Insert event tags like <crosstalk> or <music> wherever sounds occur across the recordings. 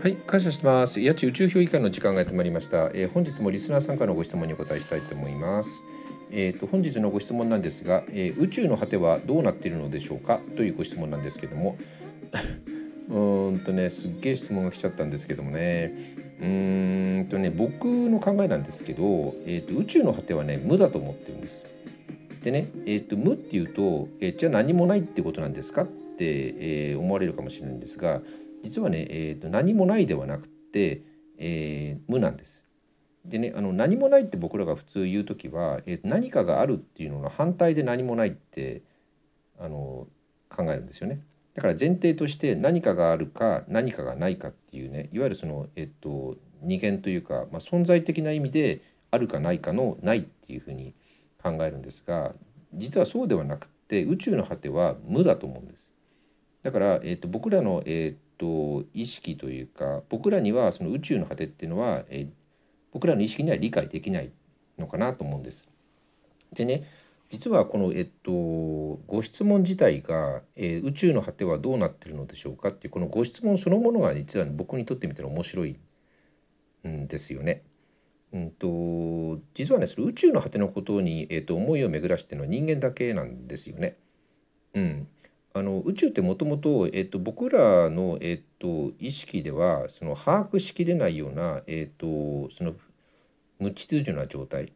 はい、感謝してます。八千宇宙評議会の時間がやってまいりました。えー本日もリスナーさんからのご質問にお答えしたいと思います。えー、と本日のご質問なんですが、えー宇宙の果てはどうなっているのでしょうか？というご質問なんですけども <laughs> うーんとねすっげえ質問が来ちゃったんですけどもねうーんとね僕の考えなんですけど、えー、と宇宙の果てはね無だと思ってるんです。でね、えー、と無っていうと、えーじゃあ何もないってことなんですか？って、えー思われるかもしれないんですが実はね、えー、と何もないではなくて、えー無なんです。でねあの何もないって僕らが普通言う時は、えー何かがあるっていうのの反対で何もないってあの考えるんですよね。だから前提として何かがあるか何かがないかっていうねいわゆるその、えっと、二元というか、まあ、存在的な意味であるかないかのないっていうふうに考えるんですが実はそうではなくて宇宙の果ては無だと思うんです。だから、えっと、僕らの、えっと、意識というか僕らにはその宇宙の果てっていうのは、え僕らの意識には理解できないのかなと思うんです。でね実はこの、えっと、ご質問自体が、えー宇宙の果てはどうなってるのでしょうかっていうこのご質問そのものが実は僕にとってみたら面白いんですよね。うんと実はねその宇宙の果てのことに、えっと、思いを巡らしてるのは人間だけなんですよね。うん、あの宇宙ってもともとえっと僕らのえっと意識ではその把握しきれないようなえっとその無秩序な状態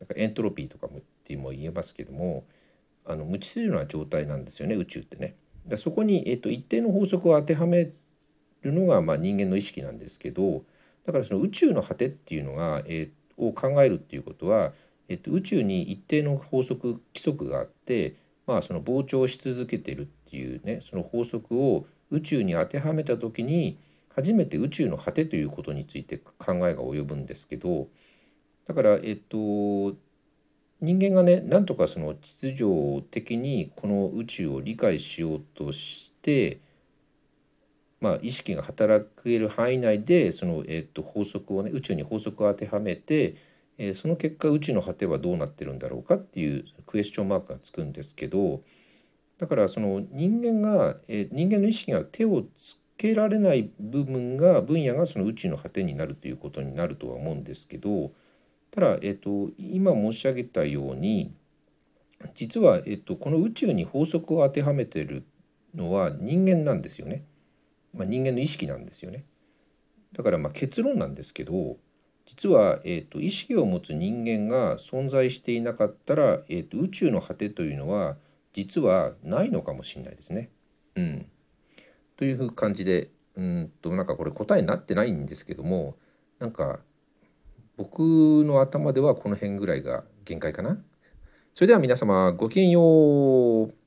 なんかエントロピーとかもっていうも言えますけどもあの無秩序な状態なんですよね宇宙ってね。だそこに、えっと、一定の法則を当てはめるのが、まあ、人間の意識なんですけどだからその宇宙の果てっていうのが、えーを考えるっていうことは、えっと、宇宙に一定の法則規則があって、まあ、その膨張し続けてるっていうねその法則を宇宙に当てはめた時に初めて宇宙の果てということについて考えが及ぶんですけどだからえっと人間がねなんとかその秩序的にこの宇宙を理解しようとしてまあ意識が働ける範囲内でその、えっと法則をね宇宙に法則を当てはめて、えーその結果宇宙の果てはどうなってるんだろうかっていうクエスチョンマークがつくんですけどだからその人間が、えー人間の意識が手をつけられない部分が分野がその宇宙の果てになるということになるとは思うんですけどただ、えっと今申し上げたように実は、えっとこの宇宙に法則を当てはめてるのは人間なんですよね。まあ、人間の意識なんですよね。だからまあ結論なんですけど実は、えー、と意識を持つ人間が存在していなかったら、えー、と宇宙の果てというのは実はないのかもしれないですね。うん、というふう感じでうんとなんかこれ答えになってないんですけどもなんか僕の頭ではこの辺ぐらいが限界かな。それでは皆様ごきげんよう。